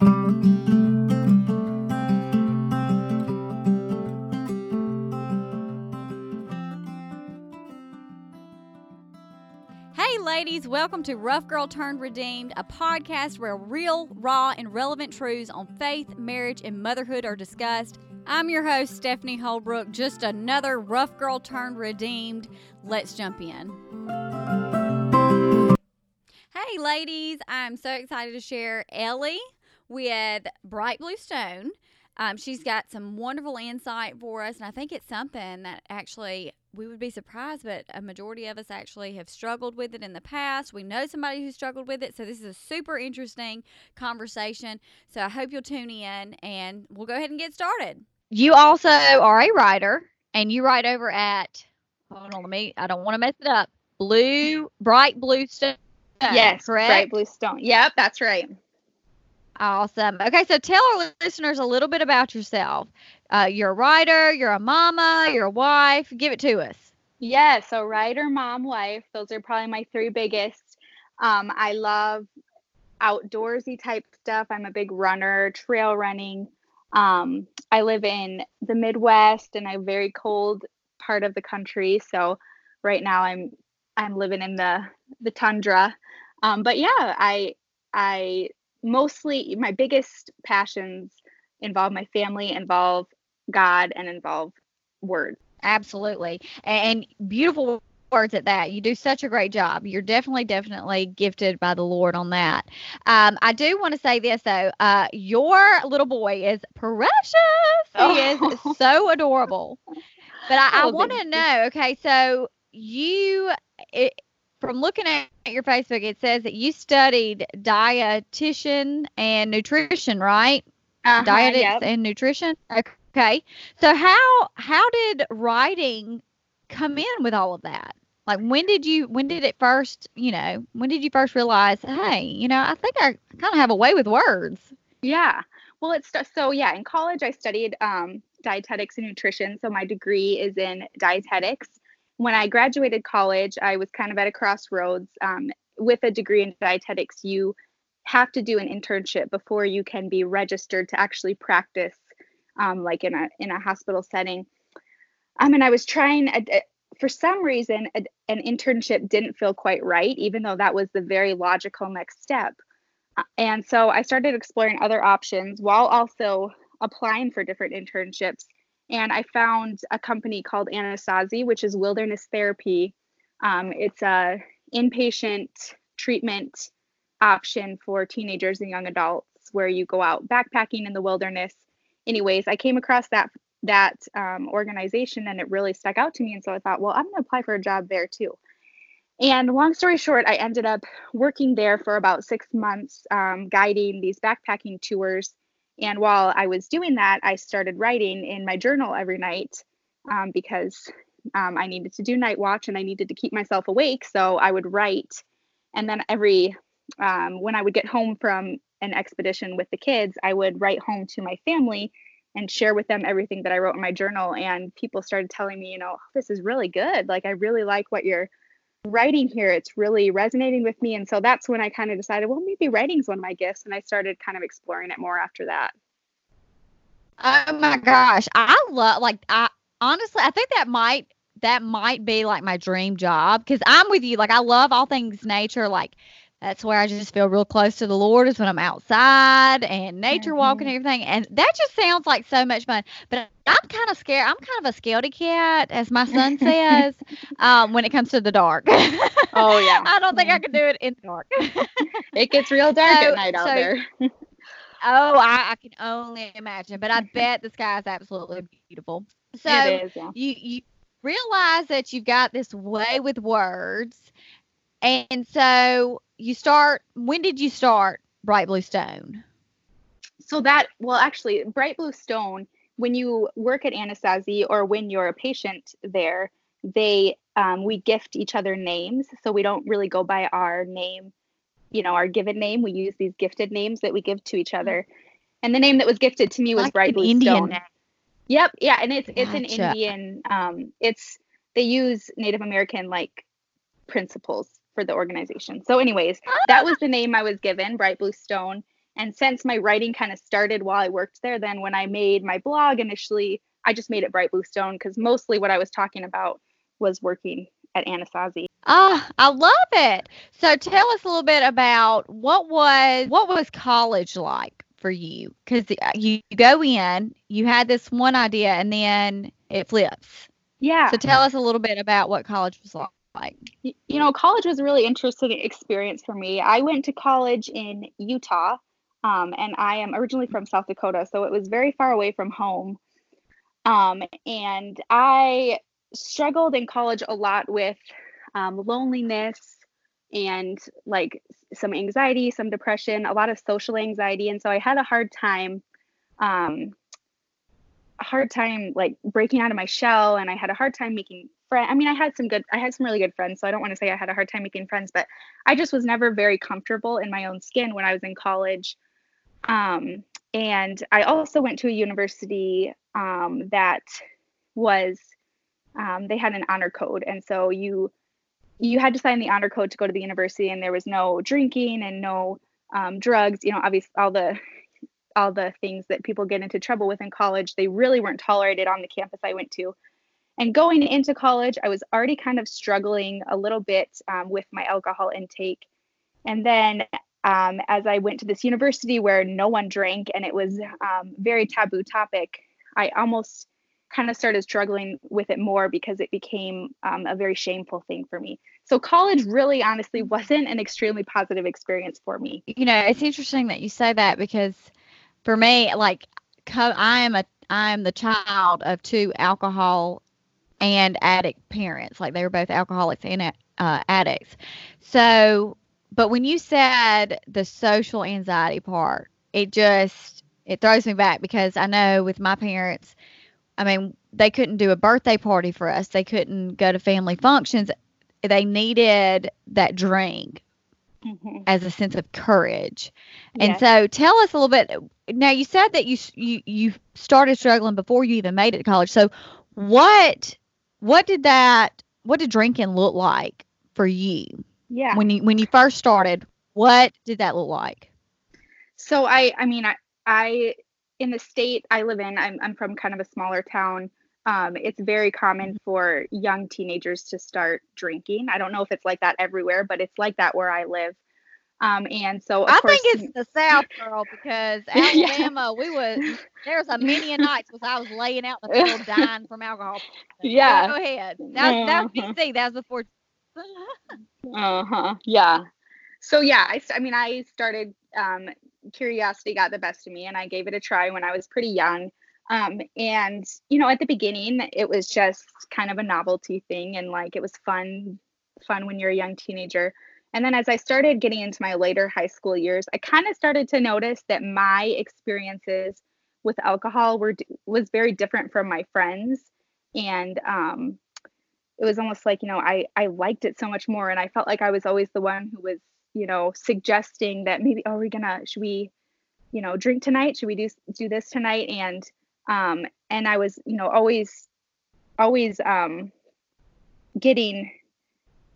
Hey, ladies, welcome to Rough Girl Turned Redeemed, a podcast where real, raw, and relevant truths on faith, marriage, and motherhood are discussed. I'm your host, Stephanie Holbrook, just another Rough Girl Turned Redeemed. Let's jump in. Hey, ladies, I'm so excited to share Ellie with Bright Blue Stone. Um, she's got some wonderful insight for us, and I think it's something that actually we would be surprised, but a majority of us actually have struggled with it in the past. We know somebody who struggled with it, so this is a super interesting conversation. So I hope you'll tune in, and we'll go ahead and get started. You also are a writer, and you write over at hold on, let me. I don't want to mess it up. Blue, bright blue stone. Yes, correct. Bright Blue Stone. Yep, that's right. Awesome. Okay, so tell our listeners a little bit about yourself. Uh, you're a writer, you're a mama, you're a wife. Give it to us. Yeah, so writer, mom, wife, those are probably my three biggest. Um, I love outdoorsy type stuff. I'm a big runner, trail running. Um, I live in the Midwest and a very cold part of the country. So right now I'm I'm living in the the tundra. Um, but yeah, I I mostly my biggest passions involve my family, involve God, and involve words. Absolutely. And beautiful words at that. You do such a great job. You're definitely, definitely gifted by the Lord on that. Um, I do want to say this though. Uh, your little boy is precious. He is Oh. so adorable. But I, I Oh, want to know. Okay, so you, it, from looking at your Facebook, it says that you studied dietitian and nutrition, right? Uh-huh, dietetics yep. and nutrition. Okay. So how how did writing come in with all of that? Like when did you when did it first, you know, when did you first realize, hey, you know, I think I kind of have a way with words. Yeah. Well, it's so yeah. In college, I studied um, dietetics and nutrition. So my degree is in dietetics. When I graduated college, I was kind of at a crossroads. Um, with a degree in dietetics, you have to do an internship before you can be registered to actually practice, um, like in a in a hospital setting. Um, and I was trying. A, a- for some reason, a, an internship didn't feel quite right, even though that was the very logical next step. Uh, And so I started exploring other options while also applying for different internships. And I found a company called Anasazi, which is wilderness therapy. Um, it's a inpatient treatment option for teenagers and young adults where you go out backpacking in the wilderness. Anyways, I came across that that um, organization and it really stuck out to me. And so I thought, well, I'm to apply for a job there too. And long story short, I ended up working there for about six months, um, guiding these backpacking tours. And while I was doing that, I started writing in my journal every night um, because um, I needed to do night watch and I needed to keep myself awake. So I would write. And then every, um, when I would get home from an expedition with the kids, I would write home to my family and share with them everything that I wrote in my journal. And people started telling me, you know, this is really good. Like, I really like what you're writing here it's really resonating with me and so that's when i kind of decided well maybe writing's one of my gifts and i started kind of exploring it more after that Oh my gosh. I love like I honestly I think that might that might be like my dream job cuz I'm with you like I love all things nature like that's where I just feel real close to the Lord is when I'm outside and nature walking and mm-hmm. everything. And that just sounds like so much fun. But I'm kind of scared I'm kind of a scaredy cat as my son says um, when it comes to the dark. Oh, yeah. I don't think I mm-hmm. could do it in the dark. It gets real dark So- at night out so- there. Oh, I, I can only imagine, but I mm-hmm. bet the sky is absolutely beautiful. So it is yeah. you you realize that you've got this way with words, and so you start. When did you start Bright Blue Stone? so that well actually bright blue stone when you work at anasazi or when you're a patient there they um, we gift each other names so we don't really go by our name you know our given name we use these gifted names that we give to each other and the name that was gifted to me was Like bright blue Indian stone name. Yep, yeah, and it's it's an Indian. Um, it's they use Native American like principles for the organization. So, anyways, that was the name I was given, Bright Blue Stone. And since my writing kind of started while I worked there, then when I made my blog initially, I just made it Bright Blue Stone because mostly what I was talking about was working at Anasazi. Ah, I love it. So tell us a little bit about what was what was college like for you? Because uh, you, you go in, you had this one idea, and then it flips. Yeah. So tell us a little bit about what college was like. Like you know, college was a really interesting experience for me. I went to college in Utah, um, and I am originally from South Dakota, so it was very far away from home. Um, and I struggled in college a lot with um, loneliness and like some anxiety, some depression, a lot of social anxiety. And so I had a hard time, um, a hard time like breaking out of my shell. And I had a hard time making friends. I mean, I had some good, I had some really good friends. So I don't want to say I had a hard time making friends, but I just was never very comfortable in my own skin when I was in college. Um, and I also went to a university um, that was, um, they had an honor code. And so you, you had to sign the honor code to go to the university and there was no drinking and no um, drugs you know obviously all the all the things that people get into trouble with in college they really weren't tolerated on the campus i went to and going into college i was already kind of struggling a little bit um, with my alcohol intake and then um, as i went to this university where no one drank and it was um, very taboo topic i almost kind of started struggling with it more because it became um, a very shameful thing for me. So college really honestly wasn't an extremely positive experience for me. You know, it's interesting that you say that because for me, like I am a I am the child of two alcohol and addict parents. Like they were both alcoholics and uh, addicts. So, but when you said the social anxiety part, it just it throws me back because I know with my parents, I mean, they couldn't do a birthday party for us. They couldn't go to family functions. They needed that drink mm-hmm. as a sense of courage. And yes. so tell us a little bit. Now you said that you you you started struggling before you even made it to college. So what what did that what did drinking look like for you? Yeah. When you when you first started, what did that look like? So I I mean I I in the state I live in, I'm, I'm from kind of a smaller town. Um, it's very common for young teenagers to start drinking. I don't know if it's like that everywhere, but it's like that where I live. Um, and so I course, think it's the South, girl, because Alabama, yeah. we was there's a many a nights was I was laying out in the field dying from alcohol. Yeah, go ahead. That uh-huh. that was. Mm-hmm. That was before. uh huh. Yeah. So yeah, I I mean I started um, curiosity got the best of me and I gave it a try when I was pretty young. Um, and you know, at the beginning, it was just kind of a novelty thing, and like it was fun, fun when you're a young teenager. And then as I started getting into my later high school years, I kind of started to notice that my experiences with alcohol were was very different from my friends, and um, it was almost like you know I I liked it so much more, and I felt like I was always the one who was you know, suggesting that maybe, oh, we're gonna, should we, you know, drink tonight? Should we do do this tonight? And um, and I was, you know, always, always um, getting,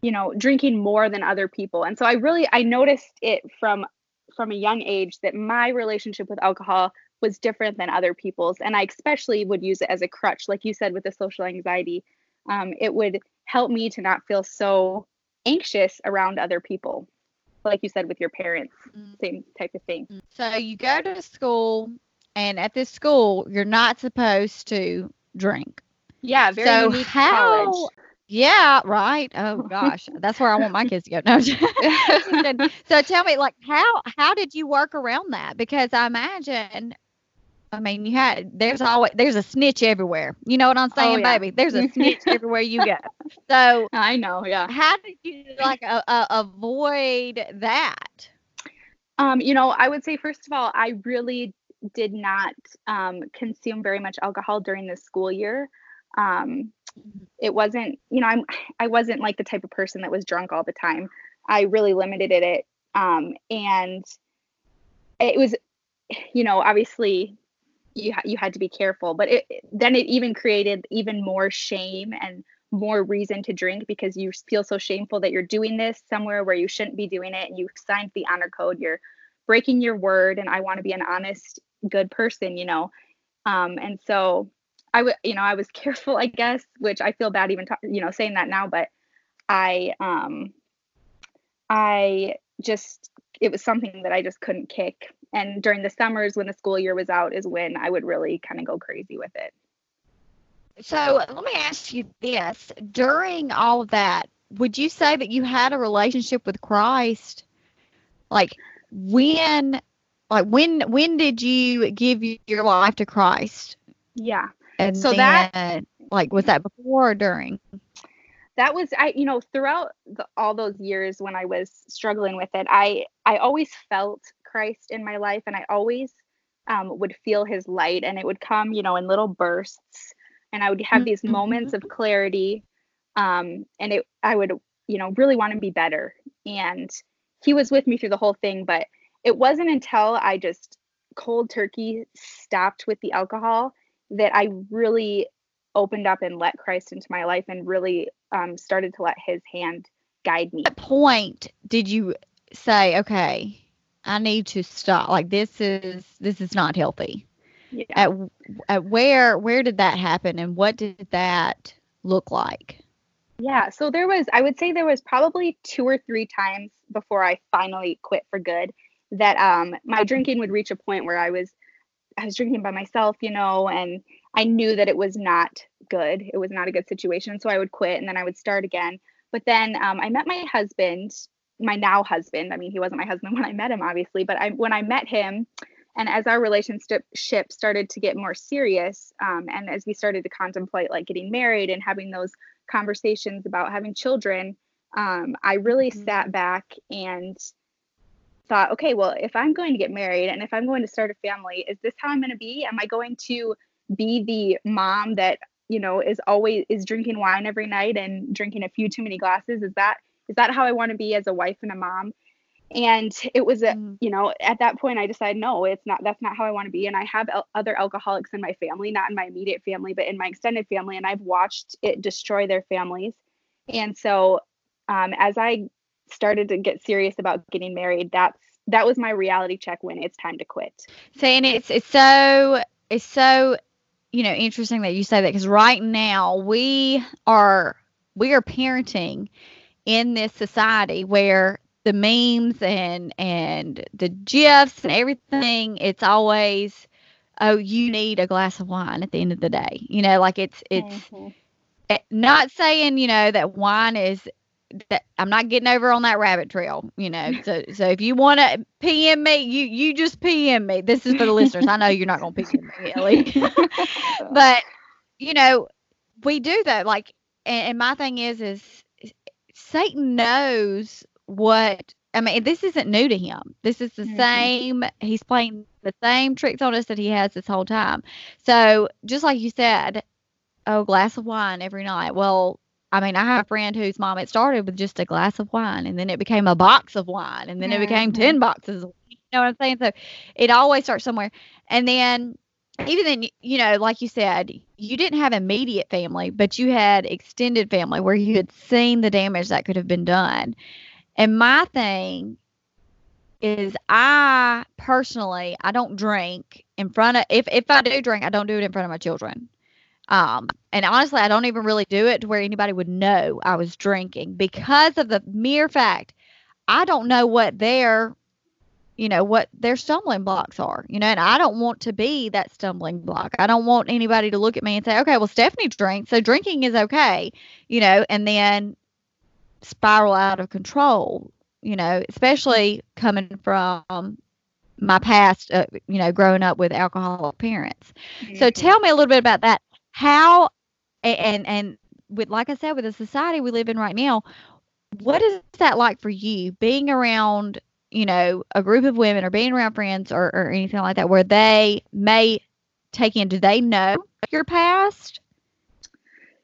you know, drinking more than other people. And so I really, I noticed it from from a young age that my relationship with alcohol was different than other people's, and I especially would use it as a crutch, like you said, with the social anxiety. Um, it would help me to not feel so anxious around other people like you said with your parents, mm. same type of thing. Mm. So you go to school, and at this school, you're not supposed to drink. Yeah, very so unique how, college. Yeah, right. Oh gosh, that's where I want my kids to go. No. so tell me, like, how how did you work around that? Because I imagine I mean, you had there's always there's a snitch everywhere. You know what I'm oh, saying, oh, yeah. baby? There's a snitch everywhere you go. So I know, yeah. How did you like uh, uh, avoid that? Um, you know, I would say first of all, I really did not um, consume very much alcohol during the school year. Um, it wasn't, you know, I'm I wasn't like the type of person that was drunk all the time. I really limited it, um, and it was, you know, obviously you ha- you had to be careful but it, then it even created even more shame and more reason to drink because you feel so shameful that you're doing this somewhere where you shouldn't be doing it and you signed the honor code you're breaking your word and I want to be an honest, good person, you know. Um, and so I would, you know, I was careful, I guess, which I feel bad even, you know, saying that now, but I, um, I just, it was something that I just couldn't kick. And during the summers when the school year was out is when I would really kind of go crazy with it. So let me ask you this during all of that, would you say that you had a relationship with Christ? Like when like when when did you give your life to Christ? Yeah. And so then, that like was that before or during? That was I you know throughout the, all those years when I was struggling with it, I I always felt Christ in my life and I always um, would feel his light and it would come you know in little bursts and I would have these moments of clarity um, and it I would you know really want to be better and he was with me through the whole thing but it wasn't until I just cold turkey stopped with the alcohol that I really opened up and let Christ into my life and really um, started to let his hand guide me. At point did you say, okay, I need to stop. Like this is this is not healthy. Yeah. At, at where where did that happen and what did that look like? Yeah, so there was I would say there was probably two or three times before I finally quit for good that um my drinking would reach a point where I was I was drinking by myself, you know, and I knew that it was not good. It was not a good situation. So I would quit and then I would start again. But then um, I met my husband, my now husband. I mean, he wasn't my husband when I met him, obviously, but I, when I met him, and as our relationship started to get more serious, um, and as we started to contemplate like getting married and having those conversations about having children, um, I really mm-hmm. sat back and thought, okay, well, if I'm going to get married and if I'm going to start a family, is this how I'm going to be? Am I going to be the mom that, you know, is always is drinking wine every night and drinking a few too many glasses? Is that is that how I want to be as a wife and a mom? And it was a, mm. you know, at that point I decided no, it's not that's not how I want to be and I have el- other alcoholics in my family, not in my immediate family, but in my extended family and I've watched it destroy their families. And so um, as I started to get serious about getting married, that's that was my reality check when it's time to quit. Saying it's it's so it's so you know interesting that you say that because right now we are we are parenting in this society where the memes and and the gifs and everything it's always oh you need a glass of wine at the end of the day you know like it's it's mm-hmm. Eh, not saying you know that wine is that I'm not getting over on that rabbit trail, you know. So so if you want to PM me, you you just PM me. This is for the listeners. I know you're not going to PM me, Ellie. but you know, we do that. Like, and, and my thing is, is Satan knows what. I mean, this isn't new to him. This is the mm-hmm. same. He's playing the same tricks on us that he has this whole time. So just like you said, oh, glass of wine every night. Well, I mean, I have a friend whose mom it started with just a glass of wine, and then it became a box of wine, and then mm-hmm. it became ten boxes. You know what I'm saying? So it always starts somewhere, and then even then, you know, like you said, you didn't have immediate family, but you had extended family where you had seen the damage that could have been done. And my thing is I personally I don't drink in front of if if I do drink, I don't do it in front of my children. Um, and honestly, I don't even really do it to where anybody would know I was drinking because of the mere fact I don't know what their, you know, what their stumbling blocks are, you know, and I don't want to be that stumbling block. I don't want anybody to look at me and say, okay, well, Stephanie drinks, so drinking is okay, you know, and then spiral out of control, you know, especially coming from my past, uh, you know, growing up with alcoholic parents. Mm-hmm. So tell me a little bit about that how and and with like I said with the society we live in right now, what is that like for you being around, you know, a group of women or being around friends or, or anything like that where they may take in do they know your past?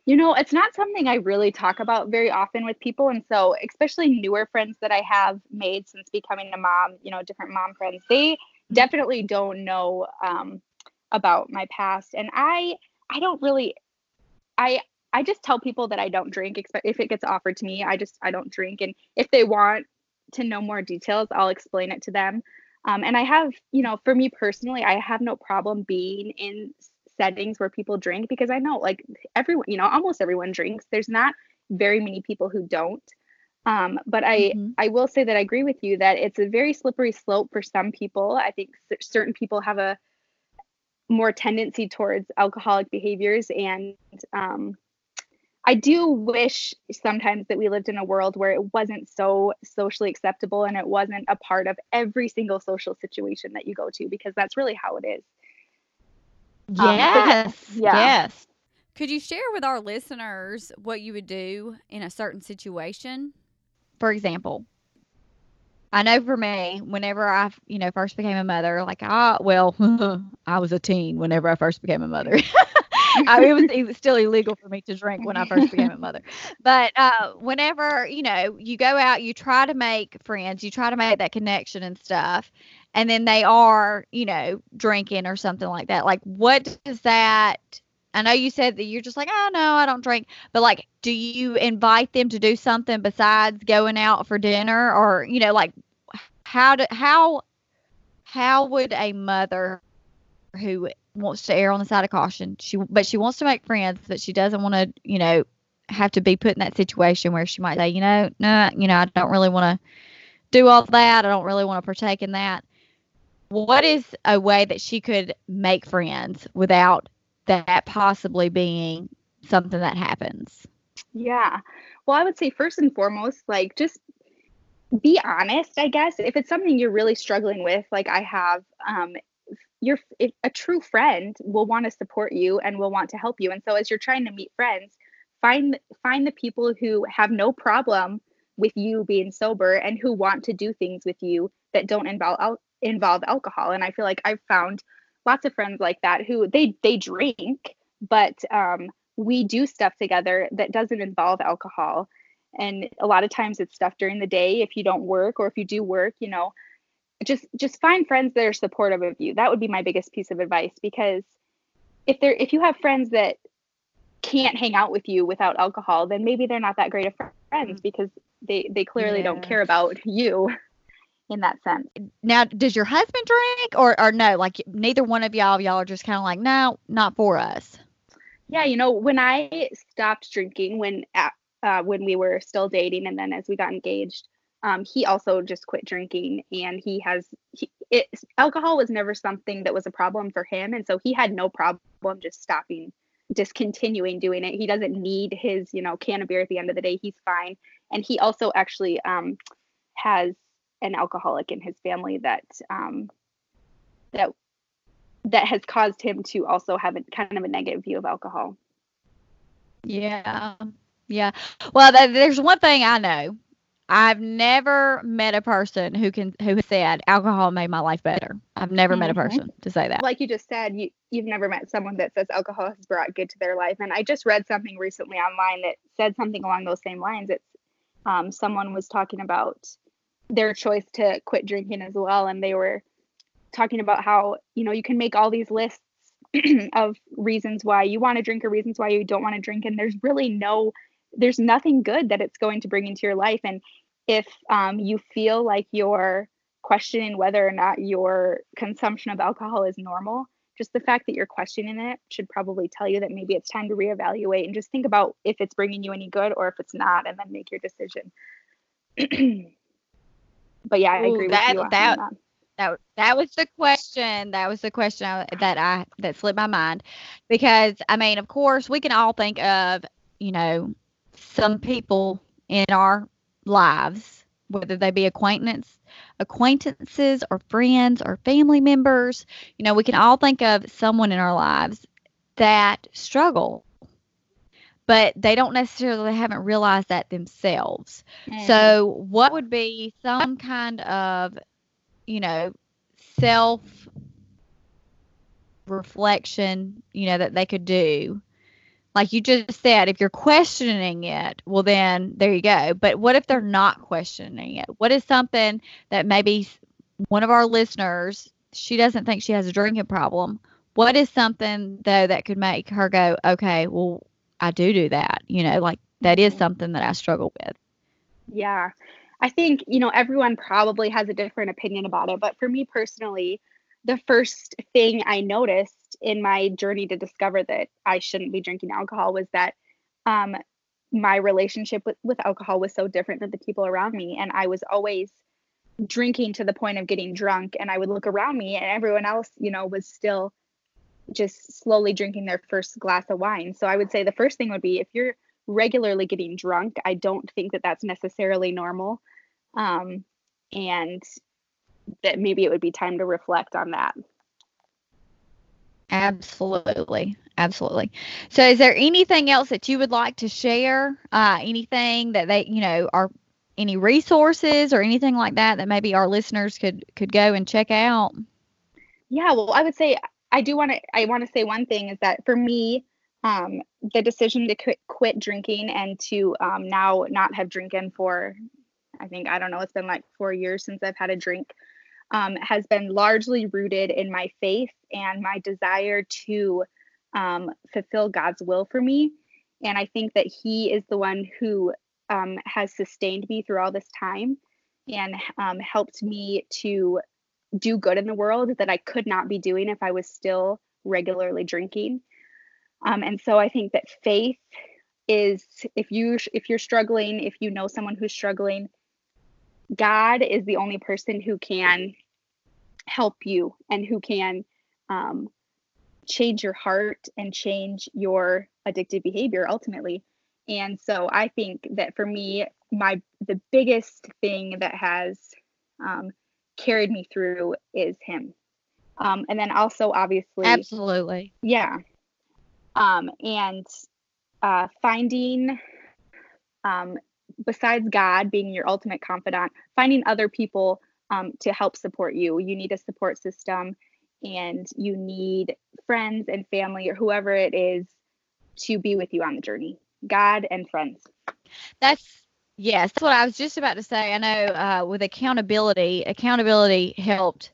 You know, it's not something I really talk about very often with people. And so, especially newer friends that I have made since becoming a mom, you know, different mom friends, they definitely don't know um, about my past. And I, I don't really I I just tell people that I don't drink if it gets offered to me. I just I don't drink and if they want to know more details, I'll explain it to them. Um, and I have, you know, for me personally, I have no problem being in settings where people drink because I know like everyone, you know, almost everyone drinks. There's not very many people who don't. Um, but I mm-hmm. I will say that I agree with you that it's a very slippery slope for some people. I think certain people have a more tendency towards alcoholic behaviors and um, I do wish sometimes that we lived in a world where it wasn't so socially acceptable and it wasn't a part of every single social situation that you go to because that's really how it is. Yes. Um, yeah. Yes. Could you share with our listeners what you would do in a certain situation? For example, I know for me, whenever I, you know, first became a mother, like I, well, I was a teen whenever I first became a mother. I, it, was, it was still illegal for me to drink when I first became a mother. But uh, whenever, you know, you go out, you try to make friends, you try to make that connection and stuff, and then they are, you know, drinking or something like that. Like, what does that? I know you said that you're just like, oh no, I don't drink, but like, do you invite them to do something besides going out for dinner, or you know, like, how do how how would a mother who wants to err on the side of caution. She but she wants to make friends, but she doesn't want to, you know, have to be put in that situation where she might say, you know, no, you know, I don't really want to do all that. I don't really want to partake in that. What is a way that she could make friends without that possibly being something that happens? Yeah. Well, I would say first and foremost, like just be honest, I guess. If it's something you're really struggling with, like I have, um, you're a true friend will want to support you and will want to help you and so as you're trying to meet friends find find the people who have no problem with you being sober and who want to do things with you that don't involve involve alcohol and i feel like i've found lots of friends like that who they they drink but um, we do stuff together that doesn't involve alcohol and a lot of times it's stuff during the day if you don't work or if you do work you know just just find friends that are supportive of you that would be my biggest piece of advice because if they're if you have friends that can't hang out with you without alcohol then maybe they're not that great of friends mm. because they they clearly yeah. don't care about you in that sense. Now does your husband drink or or no? Like neither one of y'all y'all are just kind of like no not for us. Yeah you know when i stopped drinking when uh, when we were still dating and then as we got engaged um, he also just quit drinking and he has he, it, alcohol was never something that was a problem for him. And so he had no problem just stopping discontinuing doing it. He doesn't need his you know can of beer at the end of the day. He's fine. And he also actually um, has an alcoholic in his family that um, that that has caused him to also have a kind of a negative view of alcohol yeah yeah well there's one thing i know I've never met a person who can who has said alcohol made my life better. I've never mm-hmm. met a mm-hmm. person to say that. Like you just said, you you've never met someone that says alcohol has brought good to their life. And I just read something recently online that said something along those same lines. It's um, someone was talking about their choice to quit drinking as well, and they were talking about how you know you can make all these lists of reasons why you want to drink or reasons why you don't want to drink, and there's really no there's nothing good that it's going to bring into your life. And if um, you feel like you're questioning whether or not your consumption of alcohol is normal, just the fact that you're questioning it should probably tell you that maybe it's time to reevaluate and just think about if it's bringing you any good or if it's not, and then make your decision. but yeah, I agree Ooh, that, with you. That, that. that that was the question. That was the question I, that I that slipped my mind, because I mean, of course, we can all think of you know some people in our lives, whether they be acquaintance, acquaintances or friends or family members. You know, we can all think of someone in our lives that struggle but they don't necessarily haven't realized that themselves. Mm. So, what would be some kind of, you know, self reflection, you know, that they could do like you just said, if you're questioning it, well, then there you go. But what if they're not questioning it? What is something that maybe one of our listeners, she doesn't think she has a drinking problem? What is something, though, that could make her go, okay, well, I do do that? You know, like that is mm-hmm. something that I struggle with. Yeah. I think, you know, everyone probably has a different opinion about it, but for me personally, the first thing I noticed in my journey to discover that I shouldn't be drinking alcohol was that um, my relationship with, with alcohol was so different than the people around me. And I was always drinking to the point of getting drunk. And I would look around me and everyone else, you know, was still just slowly drinking their first glass of wine. So I would say the first thing would be if you're regularly getting drunk, I don't think that that's necessarily normal. Um, and that maybe it would be time to reflect on that. Absolutely. Absolutely. So is there anything else that you would like to share? Uh, anything that they, you know, are any resources or anything like that that maybe our listeners could could go and check out? Yeah, well, I would say I do want to I want to say one thing is that for me, um, the decision to quit, quit drinking and to um, now not have drinking for, I think I don't know, it's been like four years since I've had a drink um, has been largely rooted in my faith and my desire to um, fulfill God's will for me. And I think that He is the one who um, has sustained me through all this time and um, helped me to do good in the world that I could not be doing if I was still regularly drinking. Um, and so I think that faith is if you if you're struggling, if you know someone who's struggling, God is the only person who can help you and who can um, change your heart and change your addictive behavior ultimately. And so I think that for me, my the biggest thing that has um, carried me through is him. Um, and then also obviously absolutely yeah um, and uh, finding um, besides God being your ultimate confidant, finding other people um, to help support you. You need a support system and you need friends and family or whoever it is to be with you on the journey. God and friends. That's yes, that's what I was just about to say. I know uh, with accountability, accountability helped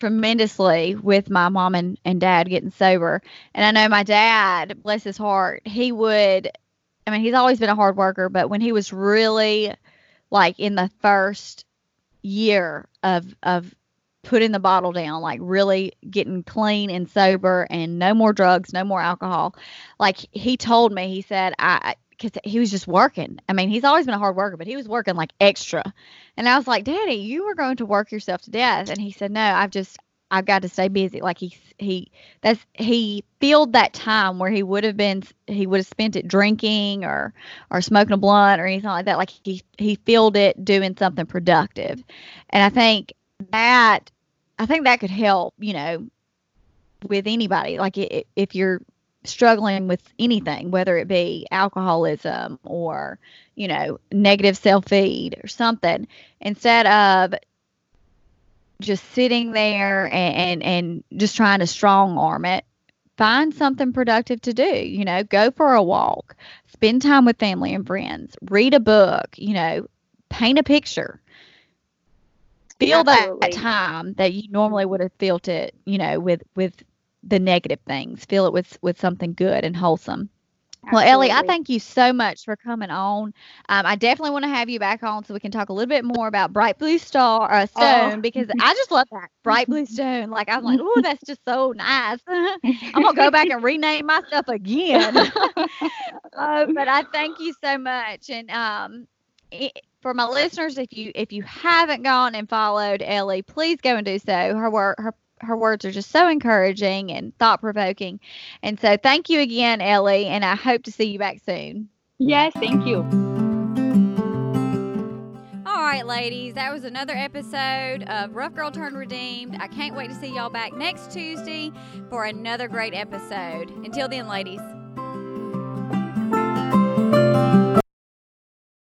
tremendously with my mom and, and dad getting sober. And I know my dad, bless his heart, he would I mean, he's always been a hard worker, but when he was really like in the first year of of putting the bottle down, like really getting clean and sober and no more drugs, no more alcohol. Like he told me, he said, I, because he was just working. I mean, he's always been a hard worker, but he was working like extra. And I was like, Daddy, you were going to work yourself to death. And he said, No, I've just, I've got to stay busy. Like he he that's he filled that time where he would have been he would have spent it drinking or or smoking a blunt or anything like that. Like he he filled it doing something productive, and I think that I think that could help. You know, with anybody. Like it, if you're struggling with anything, whether it be alcoholism or you know negative self feed or something, instead of just sitting there and, and, and just trying to strong arm it find something productive to do you know go for a walk spend time with family and friends read a book you know paint a picture. Feel that, that time that you normally would have felt it you know with with the negative things fill it with with something good and wholesome Absolutely. Well, Ellie, I thank you so much for coming on. Um, I definitely want to have you back on so we can talk a little bit more about Bright Blue Star uh, Stone oh. because I just love that Bright Blue Stone. Like I'm like, oh, that's just so nice. I'm gonna go back and rename myself again. uh, but I thank you so much, and um, it, for my listeners, if you if you haven't gone and followed Ellie, please go and do so. Her work, her her words are just so encouraging and thought provoking. And so thank you again, Ellie, and I hope to see you back soon. Yes, thank you. All right, ladies, that was another episode of Rough Girl Turned Redeemed. I can't wait to see y'all back next Tuesday for another great episode. Until then, ladies.